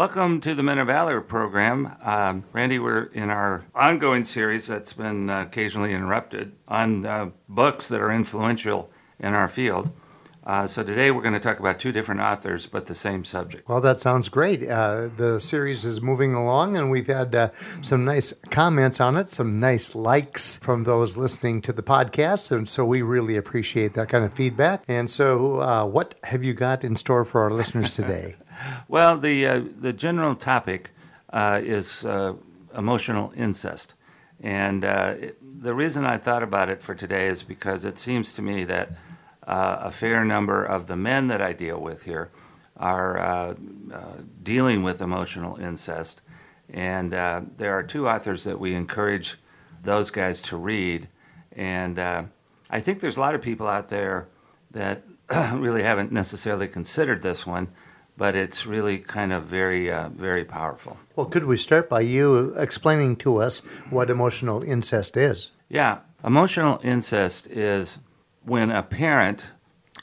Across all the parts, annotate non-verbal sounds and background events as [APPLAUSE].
Welcome to the Men of Valor program. Um, Randy, we're in our ongoing series that's been uh, occasionally interrupted on uh, books that are influential in our field. Uh, so today we're going to talk about two different authors, but the same subject. Well, that sounds great. Uh, the series is moving along, and we've had uh, some nice comments on it, some nice likes from those listening to the podcast, and so we really appreciate that kind of feedback. And so, uh, what have you got in store for our listeners [LAUGHS] today? Well, the uh, the general topic uh, is uh, emotional incest, and uh, it, the reason I thought about it for today is because it seems to me that uh, a fair number of the men that I deal with here are uh, dealing with emotional incest, and there are two authors that we encourage those guys to read, and I think there's a lot of people out there that [CLEARS THROAT] really haven't necessarily considered this one but it's really kind of very, uh, very powerful. Well, could we start by you explaining to us what emotional incest is? Yeah, emotional incest is when a parent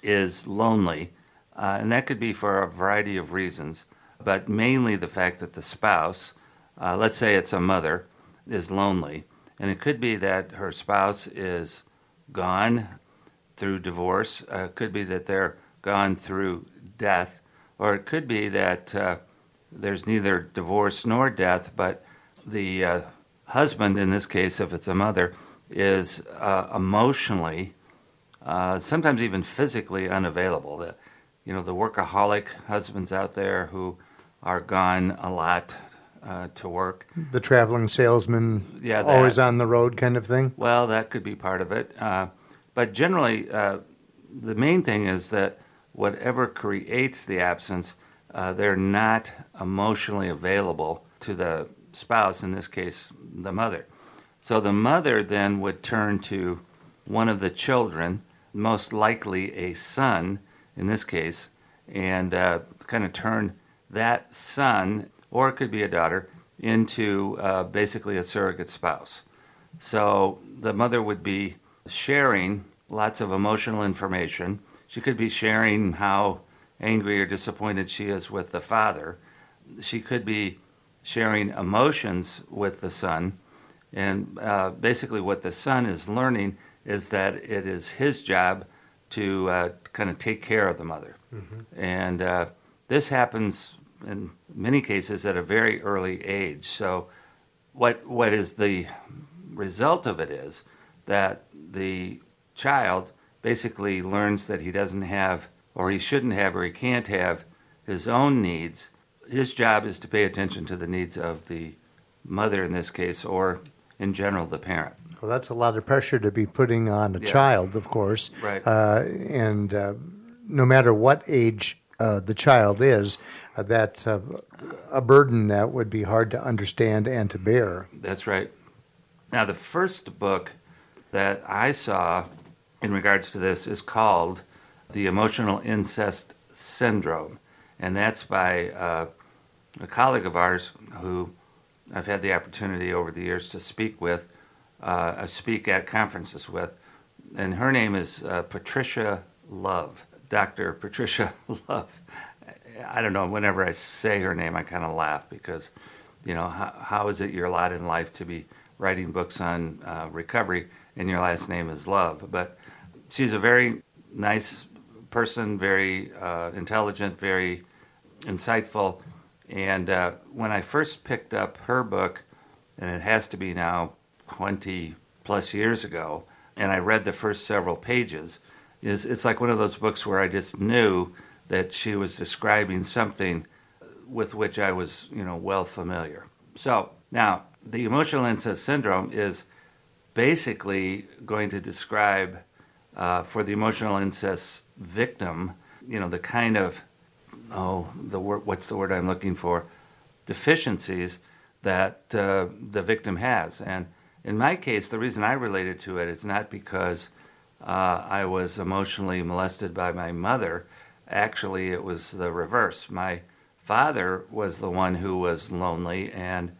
is lonely, uh, and that could be for a variety of reasons, but mainly the fact that the spouse, uh, let's say it's a mother, is lonely, and it could be that her spouse is gone through divorce, uh, it could be that they're gone through death or it could be that uh, there's neither divorce nor death, but the uh, husband, in this case, if it's a mother, is uh, emotionally, uh, sometimes even physically unavailable. The, you know, the workaholic husbands out there who are gone a lot uh, to work. The traveling salesman, yeah, that, always on the road kind of thing? Well, that could be part of it. Uh, but generally, the main thing is that whatever creates the absence, uh, they're not emotionally available to the spouse, in this case, the mother. So the mother then would turn to one of the children, most likely a son in this case, and uh, kind of turn that son, or it could be a daughter, into uh, basically a surrogate spouse. So the mother would be sharing lots of emotional information she could be sharing how angry or disappointed she is with the father. She could be sharing emotions with the son. And uh, basically, what the son is learning is that it is his job to uh, kind of take care of the mother. Mm-hmm. And uh, this happens in many cases at a very early age. So, what, what is the result of it is that the child basically learns that he doesn't have, or he shouldn't have, or he can't have his own needs. His job is to pay attention to the needs of the mother in this case, or in general, the parent. Well, that's a lot of pressure to be putting on a yeah. child, of course. Right. Uh, and uh, no matter what age uh, the child is, uh, that's a, a burden that would be hard to understand and to bear. That's right. Now, the first book that I saw in regards to this is called The Emotional Incest Syndrome. And that's by uh, a colleague of ours who I've had the opportunity over the years to speak with, uh, speak at conferences with. And her name is uh, Patricia Love, Dr. Patricia [LAUGHS] Love. I don't know, whenever I say her name, I kind of laugh because, you know, how, how is it your lot in life to be writing books on uh, recovery and your last name is Love? But she's a very nice person, very uh, intelligent, very insightful. And uh, when I first picked up her book, and it has to be now 20 plus years ago, and I read the first several pages, is it's like one of those books where I just knew that she was describing something with which I was, you know, well familiar. So now the emotional incest syndrome is basically going to describe uh, for the emotional incest victim, you know, the kind of oh, the word what's the word I'm looking for, deficiencies that uh, the victim has. And in my case, the reason I related to it is not because uh, I was emotionally molested by my mother. Actually, it was the reverse. My father was the one who was lonely, and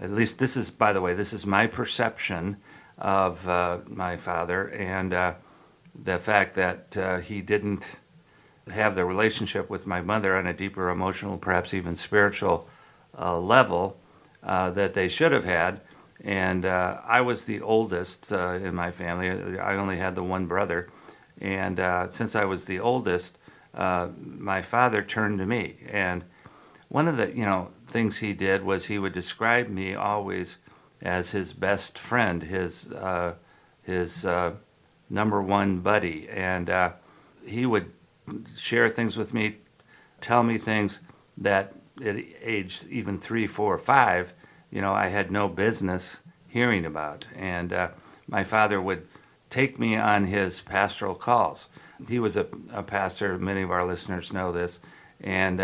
at least this is, by the way, this is my perception of uh, my father. And uh, the fact that uh, he didn't have the relationship with my mother on a deeper emotional, perhaps even spiritual uh, level uh, that they should have had. And uh, I was the oldest in my family. I only had the one brother. And since I was the oldest, my father turned to me. And one of the you know things he did was he would describe me always as his best friend, his uh, his uh, number one buddy, and uh, he would share things with me, tell me things that at age even three, four, five, you know, I had no business hearing about. And uh, my father would take me on his pastoral calls. He was a, a pastor. Many of our listeners know this, and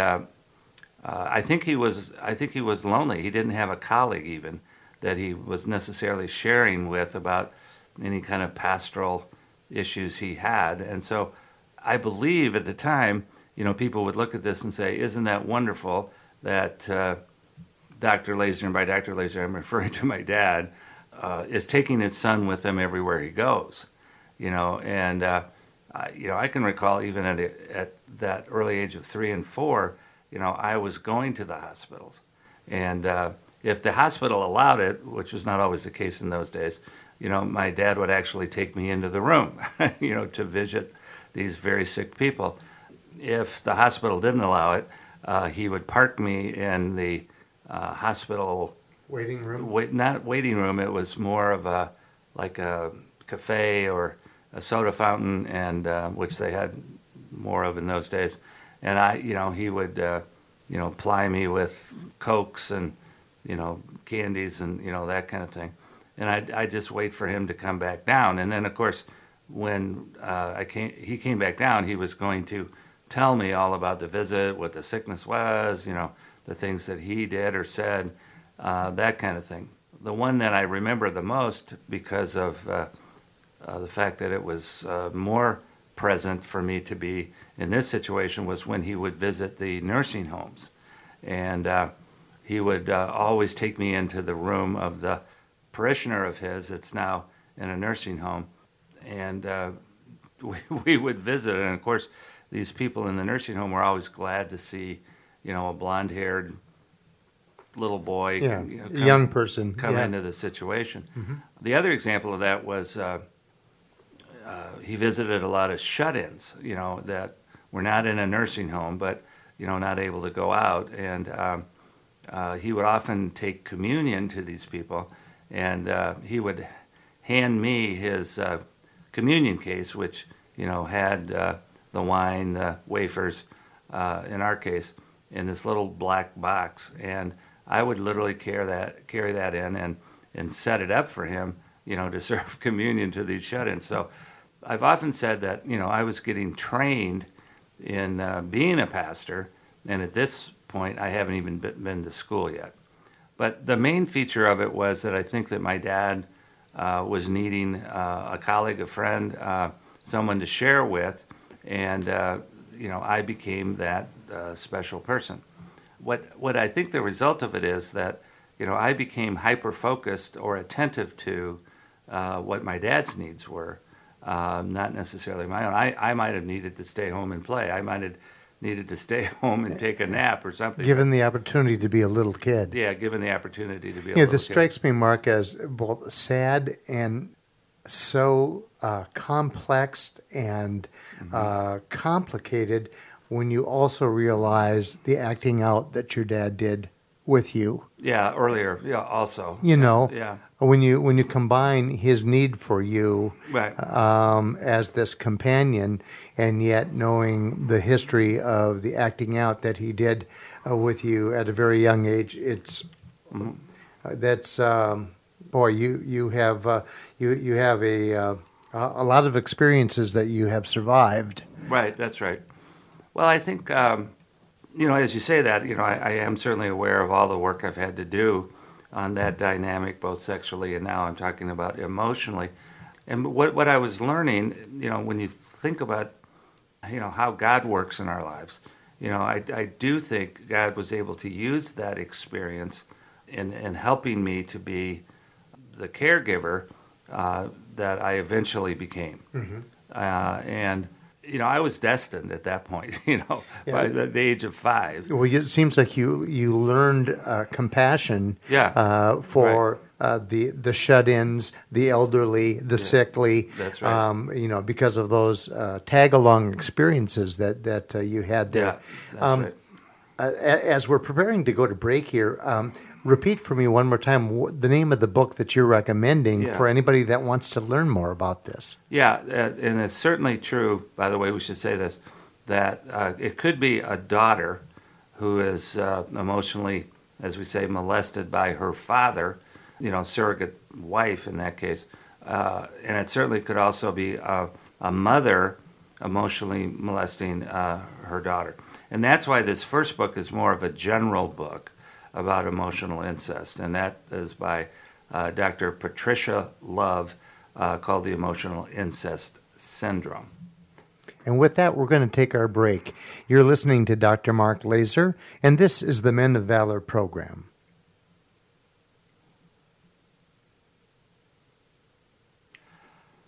uh, I think he was. I think he was lonely. He didn't have a colleague even that he was necessarily sharing with about any kind of pastoral issues he had. And so, I believe at the time, you know, people would look at this and say, "Isn't that wonderful that uh, Dr. Laaser, and by Dr. Laaser, I'm referring [LAUGHS] to my dad, uh, is taking his son with him everywhere he goes." You know, and uh, I, you know, I can recall even at a, at that early age of three and four, you know, I was going to the hospitals, and uh, if the hospital allowed it, which was not always the case in those days, you know, my dad would actually take me into the room, [LAUGHS] you know, to visit these very sick people. If the hospital didn't allow it, uh, he would park me in the uh, hospital Waiting room. wait, not waiting room. It was more of a like a cafe or a soda fountain, and uh, which they had more of in those days. And I, you know, he would, uh, you know, ply me with cokes and you know candies and you know that kind of thing. And I, I just wait for him to come back down. And then of course, when uh, I came, he came back down. He was going to tell me all about the visit, what the sickness was, you know, the things that he did or said, uh, that kind of thing. The one that I remember the most because of uh, uh, the fact that it was uh, more present for me to be in this situation was when he would visit the nursing homes. And uh, he would uh, always take me into the room of the parishioner of his that's now in a nursing home. And uh, [LAUGHS] we, we would visit. And of course, these people in the nursing home were always glad to see, you know, a blonde haired little boy Yeah, you know, come- young person. come yeah. into the situation. The other example of that was uh, uh, he visited a lot of shut-ins, you know, that were not in a nursing home, but you know, not able to go out, and um, uh, he would often take communion to these people, and uh, he would hand me his uh, communion case, which you know had uh, the wine, the wafers, uh, in our case, in this little black box, and I would literally carry that carry that in and and set it up for him, you know, to [LAUGHS] serve communion to these shut-ins. So I've often said that you know I was getting trained in uh, being a pastor, and at this point I haven't even been, to school yet. But the main feature of it was that I think that my dad uh, was needing uh, a colleague, a friend, uh, someone to share with, and uh, you know I became that uh, special person. What what I think the result of it is that you know I became hyper focused or attentive to what my dad's needs were, um, not necessarily my own. I, I might have needed to stay home and play. I might have needed to stay [LAUGHS] home and take a nap or something. Given the opportunity to be a little kid. yeah, given the opportunity to be. A little kid. Yeah, little this kid. strikes me, Mark, as both sad and so uh, complex and Mm-hmm. uh, complicated when you also realize the acting out that your dad did with you. Yeah, earlier. Yeah, also. You know, Yeah. When you when you combine his need for you Right. um, as this companion, and yet knowing the history of the acting out that he did uh, with you at a very young age, it's uh, that's um, boy, you you have uh, you you have a uh, a lot of experiences that you have survived. Right, that's right. Well, I think, um, you know, as you say that, you know, I, I am certainly aware of all the work I've had to do on that dynamic, both sexually and now I'm talking about emotionally. And what, what I was learning, you know, when you think about, you know, how God works in our lives, you know, I, I do think God was able to use that experience in, in helping me to be the caregiver uh, that I eventually became. Uh, and you know, I was destined at that point. [LAUGHS] You know, Yeah. by the, the age of five. Well, it seems like you you learned uh, compassion Yeah. uh, for uh, the the shut-ins, the elderly, the sickly. That's right. Um, you know, because of those uh, tag-along experiences that that uh, you had there. Yeah, that's Um, right. Uh, as we're preparing to go to break here, um, repeat for me one more time the name of the book that you're recommending Yeah. for anybody that wants to learn more about this. Yeah, uh, and it's certainly true. By the way, we should say this: that uh, it could be a daughter who is uh, emotionally, as we say, molested by her father. You know, surrogate wife in that case, uh, and it certainly could also be a, a mother emotionally molesting uh, her daughter. And that's why this first book is more of a general book about emotional incest, and that is by uh, Dr. Patricia Love, uh, called the Emotional Incest Syndrome. And with that, we're going to take our break. You're listening to Dr. Mark Laaser, and this is the Men of Valor program.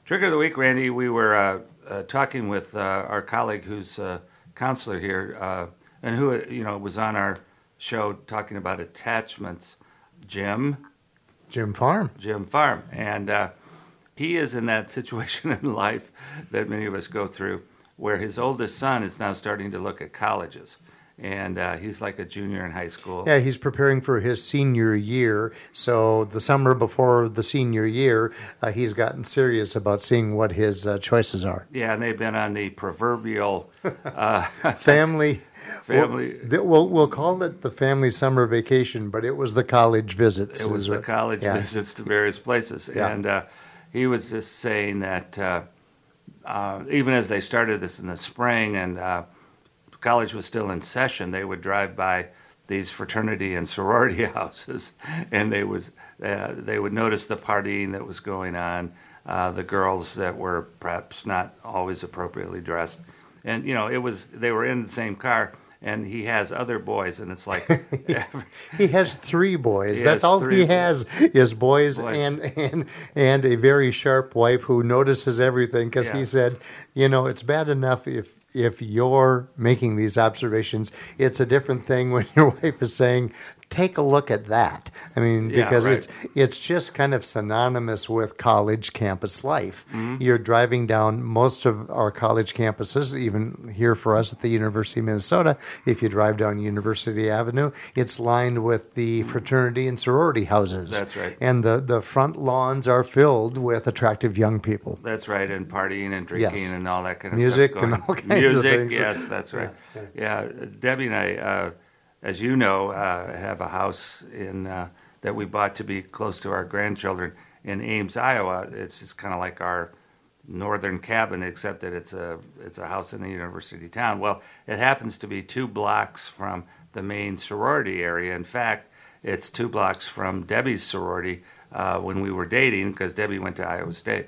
Trigger of the week, Randy. We were uh, uh, talking with uh, our colleague who's a counselor here, uh, and who you know was on our show talking about attachments. Jim, Jim Farm. Jim Farm, and uh, he is in that [LAUGHS] situation in life that many of us go through, where his oldest son is now starting to look at colleges, and uh, he's like a junior in high school. Yeah, he's preparing for his senior year. So the summer before the senior year, uh, he's gotten serious about seeing what his uh, choices are. Yeah, and they've been on the proverbial uh, [LAUGHS] Family. family. We'll, we'll, we'll call it the family summer vacation, but it was the college visits. It was the college yeah. visits to various places, Yeah. and uh, he was just saying that uh, uh, even as they started this in the spring and uh, college was still in session, they would drive by these fraternity and sorority [LAUGHS] houses, and they would uh, they would notice the partying that was going on, uh, the girls that were perhaps not always appropriately dressed, and you know it was they were in the same car. And he has other boys, and it's like [LAUGHS] [LAUGHS] He has three boys. That's all he has is boys, Boys. and and and a very sharp wife who notices everything because Yeah. he said, you know, it's bad enough if if you're making these observations. It's a different thing [LAUGHS] when your wife is saying. Take a look at that. I mean, Yeah, because right. it's it's just kind of synonymous with college campus life. Mm-hmm. You're driving down most of our college campuses, even here for us at the University of Minnesota. If you drive down University Avenue, it's lined with the fraternity and sorority houses. That's right. And the, the front lawns are filled with attractive young people. That's right, and partying and drinking Yes. and all that kind of Music stuff. and all kinds of Music, things. yes, that's right. Yeah, Debbie and I, uh, as you know, uh, have a house in uh, that we bought to be close to our grandchildren in Ames, Iowa. It's just kind of like our northern cabin, except that it's a it's a house in a university town. Well, it happens to be two blocks from the main sorority area. In fact, it's two blocks from Debbie's sorority uh, when we were dating, because Debbie went to Iowa State,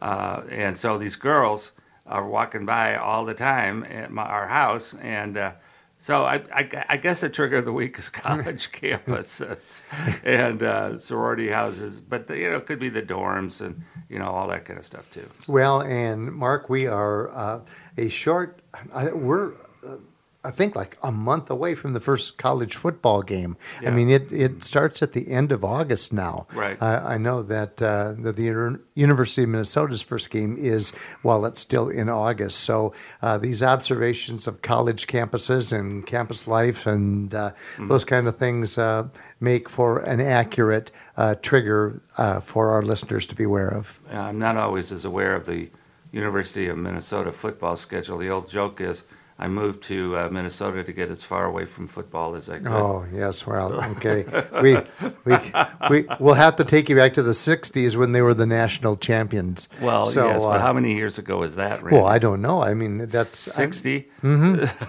uh, and so these girls are walking by all the time at my, our house, and uh, so I, I, I guess the trigger of the week is [LAUGHS] college campuses and uh, sorority houses, but the, you know it could be the dorms and you know all that kind of stuff too. Well, and Mark, we are uh, a short, I, we're, uh, I think, like a month away from the first college football game. I mean, it, it starts at the end of August now. Right. I I know that, uh, that the Uni- University of Minnesota's first game is while it's still in August. So uh, these observations of college campuses and campus life and uh, Mm-hmm. those kind of things uh, make for an accurate uh, trigger uh, for our listeners to be aware of. I'm not always as aware of the University of Minnesota football schedule. The old joke is I moved to uh, Minnesota to get as far away from football as I could. Oh yes, well, okay. We we we we'll have to take you back to the '60s when they were the national champions. Well, So, yes, uh, but how many years ago was that, Randy? well, I don't know. I mean, that's I'm- 60?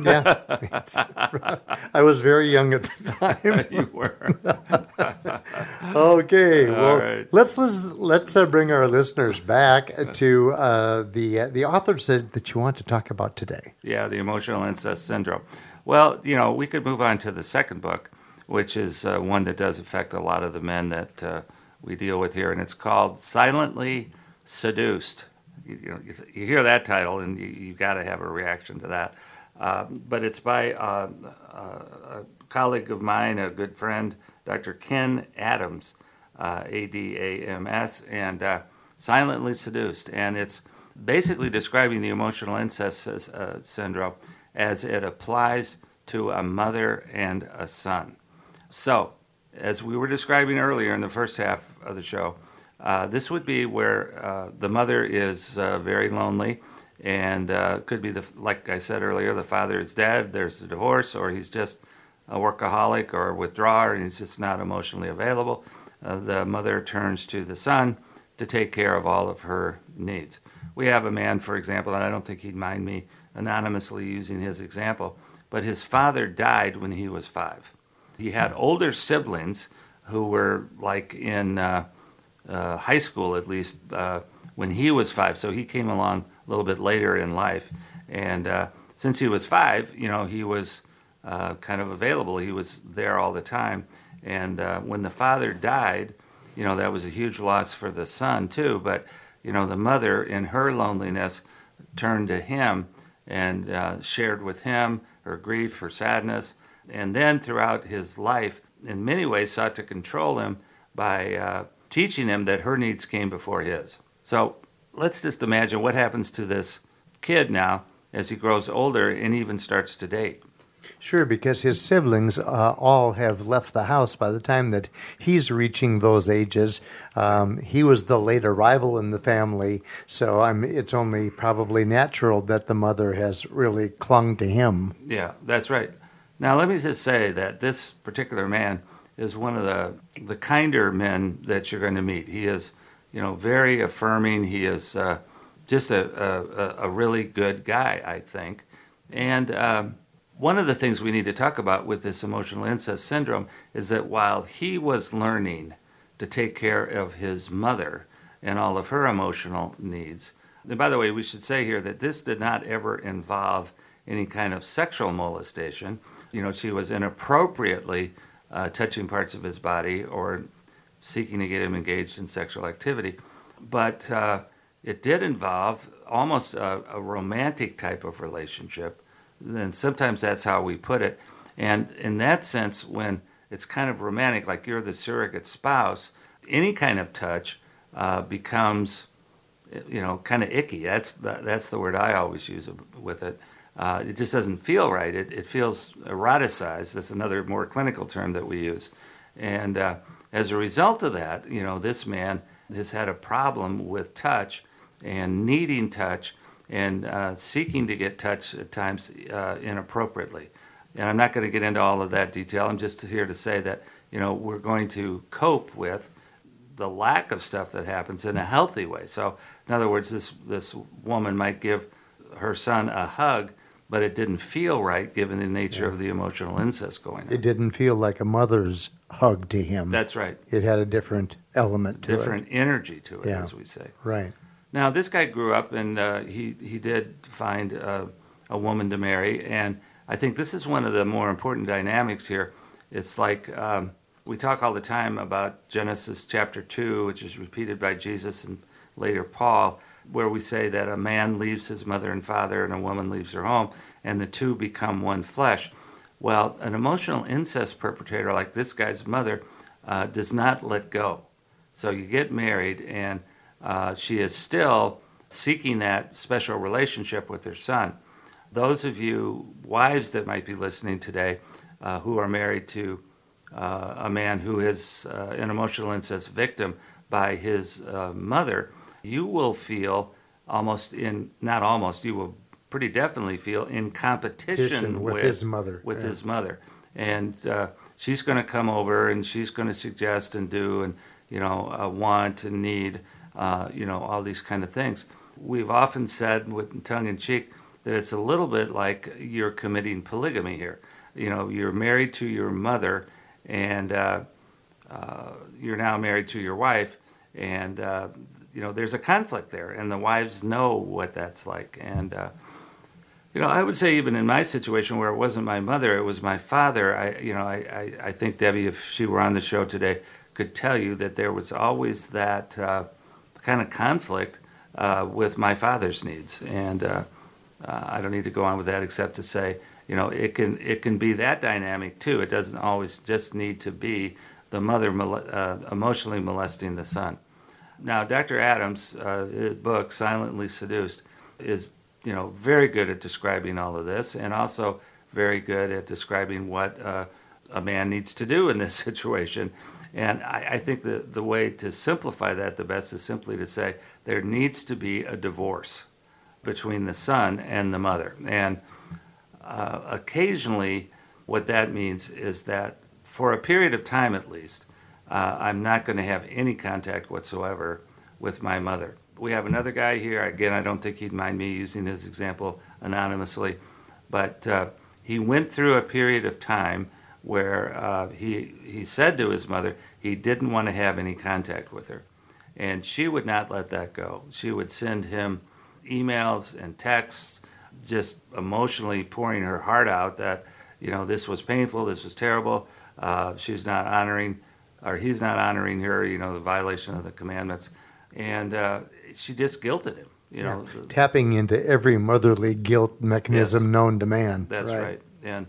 yeah. [LAUGHS] I was very young at the time. [LAUGHS] you were. [LAUGHS] Okay, well, right. let's let's let's uh, bring our listeners back to uh, the uh, the authors that, that you want to talk about today. Yeah, the emotional incest syndrome. Well, you know, we could move on to the second book, which is uh, one that does affect a lot of the men that uh, we deal with here, and it's called Silently Seduced you, you know, you, you, hear that title and you, you got to have a reaction to that. Uh, but it's by uh, uh, a colleague of mine, a good friend, Dr. Ken Adams, uh, A D A M S, and uh, Silently Seduced. And it's basically describing the emotional incest uh, syndrome as it applies to a mother and a son. So, as we were describing earlier in the first half of the show, uh, this would be where uh, the mother is uh, very lonely, and could be the like I said earlier, the father is dead. There's a divorce, or he's just a workaholic or a withdrawer, and he's just not emotionally available. Uh, the mother turns to the son to take care of all of her needs. We have a man, for example, and I don't think he'd mind me anonymously using his example, but his father died when he was five. He had older siblings who were like in uh, uh, high school, at least, uh, when he was five. So he came along a little bit later in life. And uh, since he was five, you know, he was uh, kind of available. He was there all the time. And uh, when the father died, you know, that was a huge loss for the son, too. But, you know, the mother, in her loneliness, turned to him and uh, shared with him her grief, her sadness, and then throughout his life, in many ways, sought to control him by uh, teaching him that her needs came before his. So let's just imagine what happens to this kid now as he grows older and even starts to date. Sure, because his siblings uh, all have left the house by the time that he's reaching those ages. Um, he was the late arrival in the family, so I'm, it's only probably natural that the mother has really clung to him. Yeah, that's right. Now, let me just say that this particular man is one of the, the kinder men that you're going to meet. He is, you know, very affirming. He is uh, just a, a, a, really good guy, I think. And um, one of the things we need to talk about with this emotional incest syndrome is that while he was learning to take care of his mother and all of her emotional needs, and by the way, we should say here that this did not ever involve any kind of sexual molestation. You know, she was inappropriately uh, touching parts of his body or seeking to get him engaged in sexual activity. But uh, it did involve almost a, a romantic type of relationship and sometimes that's how we put it. And in that sense, when it's kind of romantic, like you're the surrogate spouse, any kind of touch uh, becomes, you know, kind of icky. That's the, that's the word I always use with it. Uh, it just doesn't feel right. It, it feels eroticized. That's another more clinical term that we use. And uh, as a result of that, you know, this man has had a problem with touch and needing touch and uh, seeking to get touch at times uh, inappropriately. And I'm not going to get into all of that detail. I'm just here to say that you know we're going to cope with the lack of stuff that happens in a healthy way. So, in other words, this this woman might give her son a hug, but it didn't feel right given the nature yeah. of the emotional incest going on. It didn't feel like a mother's hug to him. That's right. It had a different element to different it. Different energy to it, yeah. as we say. Right. Now, this guy grew up and uh, he, he did find uh, a woman to marry. And I think this is one of the more important dynamics here. It's like um, we talk all the time about Genesis chapter 2, which is repeated by Jesus and later Paul, where we say that a man leaves his mother and father and a woman leaves her home, and the two become one flesh. Well, an emotional incest perpetrator like this guy's mother uh, does not let go. So you get married, and uh, she is still seeking that special relationship with her son. Those of you wives that might be listening today uh, who are married to uh, a man who is uh, an emotional incest victim by his uh, mother, you will feel almost in, not almost, you will pretty definitely feel in competition with, with, his mother. With yeah. his mother. And uh, she's going to come over and she's going to suggest and do and, you know, want and need uh, you know, all these kind of things. We've often said, with tongue in cheek, that it's a little bit like you're committing polygamy here. You know, you're married to your mother, and uh, uh, you're now married to your wife, and uh, you know there's a conflict there, and the wives know what that's like. And uh, you know, I would say even in my situation where it wasn't my mother, it was my father. I, you know, I, I, I think Debbie, if she were on the show today, could tell you that there was always that uh, kind of conflict uh, with my father's needs. And uh, uh, I don't need to go on with that except to say, you know, it can it can be that dynamic too. It doesn't always just need to be the mother uh, emotionally molesting the son. Now, Dr. Adams' uh, book, Silently Seduced, is you know very good at describing all of this, and also very good at describing what uh, a man needs to do in this [LAUGHS] situation. And I, I think the, the way to simplify that the best is simply to say there needs to be a divorce between the son and the mother. And uh, occasionally, what that means is that for a period of time at least, uh, I'm not going to have any contact whatsoever with my mother. We have another guy here. Again, I don't think he'd mind me using his example anonymously, but uh, he went through a period of time where uh, he, he said to his mother he didn't want to have any contact with her. And she would not let that go. She would send him emails and texts, just emotionally pouring her heart out that, you know, this was painful, this was terrible. Uh, she's not honoring, or he's not honoring her, you know, the violation of the commandments. And uh, she just guilted him, you know. Yeah. Tapping into every motherly guilt mechanism yes, known to man. That's right. right. And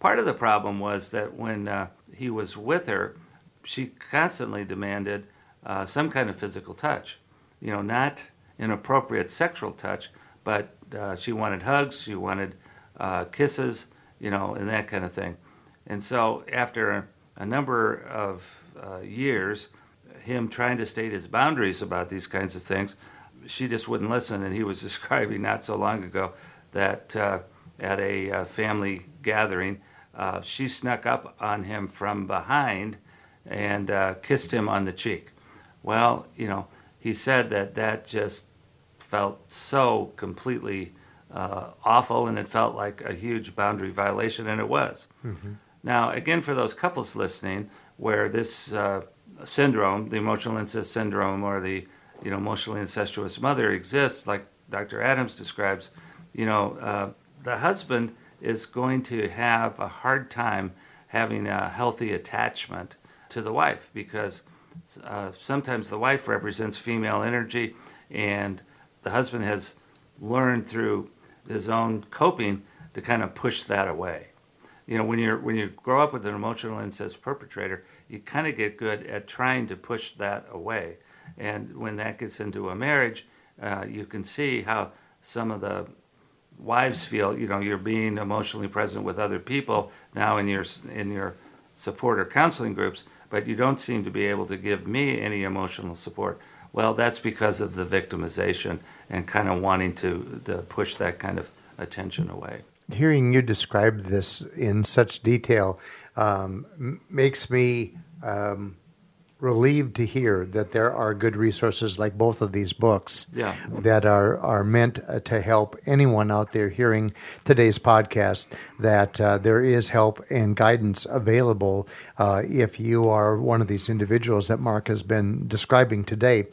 part of the problem was that when uh, he was with her, she constantly demanded uh, some kind of physical touch. You know, not inappropriate sexual touch, but uh, she wanted hugs, she wanted uh, kisses, you know, and that kind of thing. And so after a, number of uh, years, him trying to state his boundaries about these kinds of things, she just wouldn't listen. And he was [LAUGHS] describing not so long ago that uh, at a uh, family gathering, uh, she snuck up on him from behind and uh, kissed him on the cheek. Well, you know, he said that that just felt so completely uh, awful and it felt like a huge boundary violation, and it was. Mm-hmm. Now, again, for those couples listening, where this uh, syndrome, the emotional incest syndrome, or the you know emotionally incestuous mother exists, like Dr. Adams describes, you know, uh, the husband is going to have a hard time having a healthy attachment to the wife because uh, sometimes the wife represents female energy, and the husband has learned through his own coping to kind of push that away. You know, when you're when you grow up with an emotional incest perpetrator, you kind of get good at trying to push that away, and when that gets into a marriage, uh, you can see how some of the wives feel. You know, you're being emotionally present with other people now in your in your support or counseling groups but you don't seem to be able to give me any emotional support. Well, that's because of the victimization and kind of wanting to, to push that kind of attention away. Hearing you describe this in such detail um, makes me um, relieved to hear that there are good resources like both of these books yeah. that are, are meant uh, to help anyone out there hearing today's podcast that uh, there is help and guidance available uh, if you are one of these individuals that Mark has been describing today.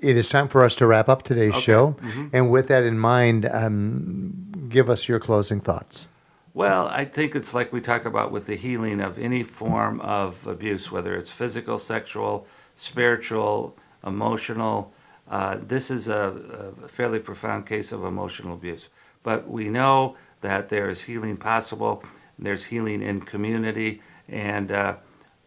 It is time for us to wrap up today's okay. show. Mm-hmm. And with that in mind, um, give us your closing thoughts. Well, I think it's like we talk about with the healing of any form of abuse, whether it's physical, sexual, spiritual, emotional. Uh, this is a, a, fairly profound case of emotional abuse. But we know that there is healing possible, there's healing in community, and uh,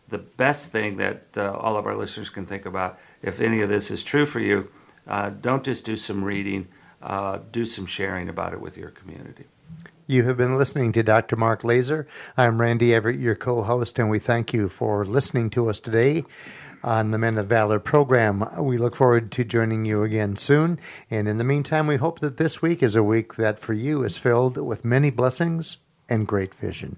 the best thing that uh, all of our listeners can think about, if any of this is true for you, uh, don't just do some reading, uh, do some sharing about it with your community. You have been listening to Dr. Mark Laaser. I'm Randy Everett, your co host, and we thank you for listening to us today on the Men of Valor program. We look forward to joining you again soon. And in the meantime, we hope that this week is a week that for you is filled with many blessings and great vision.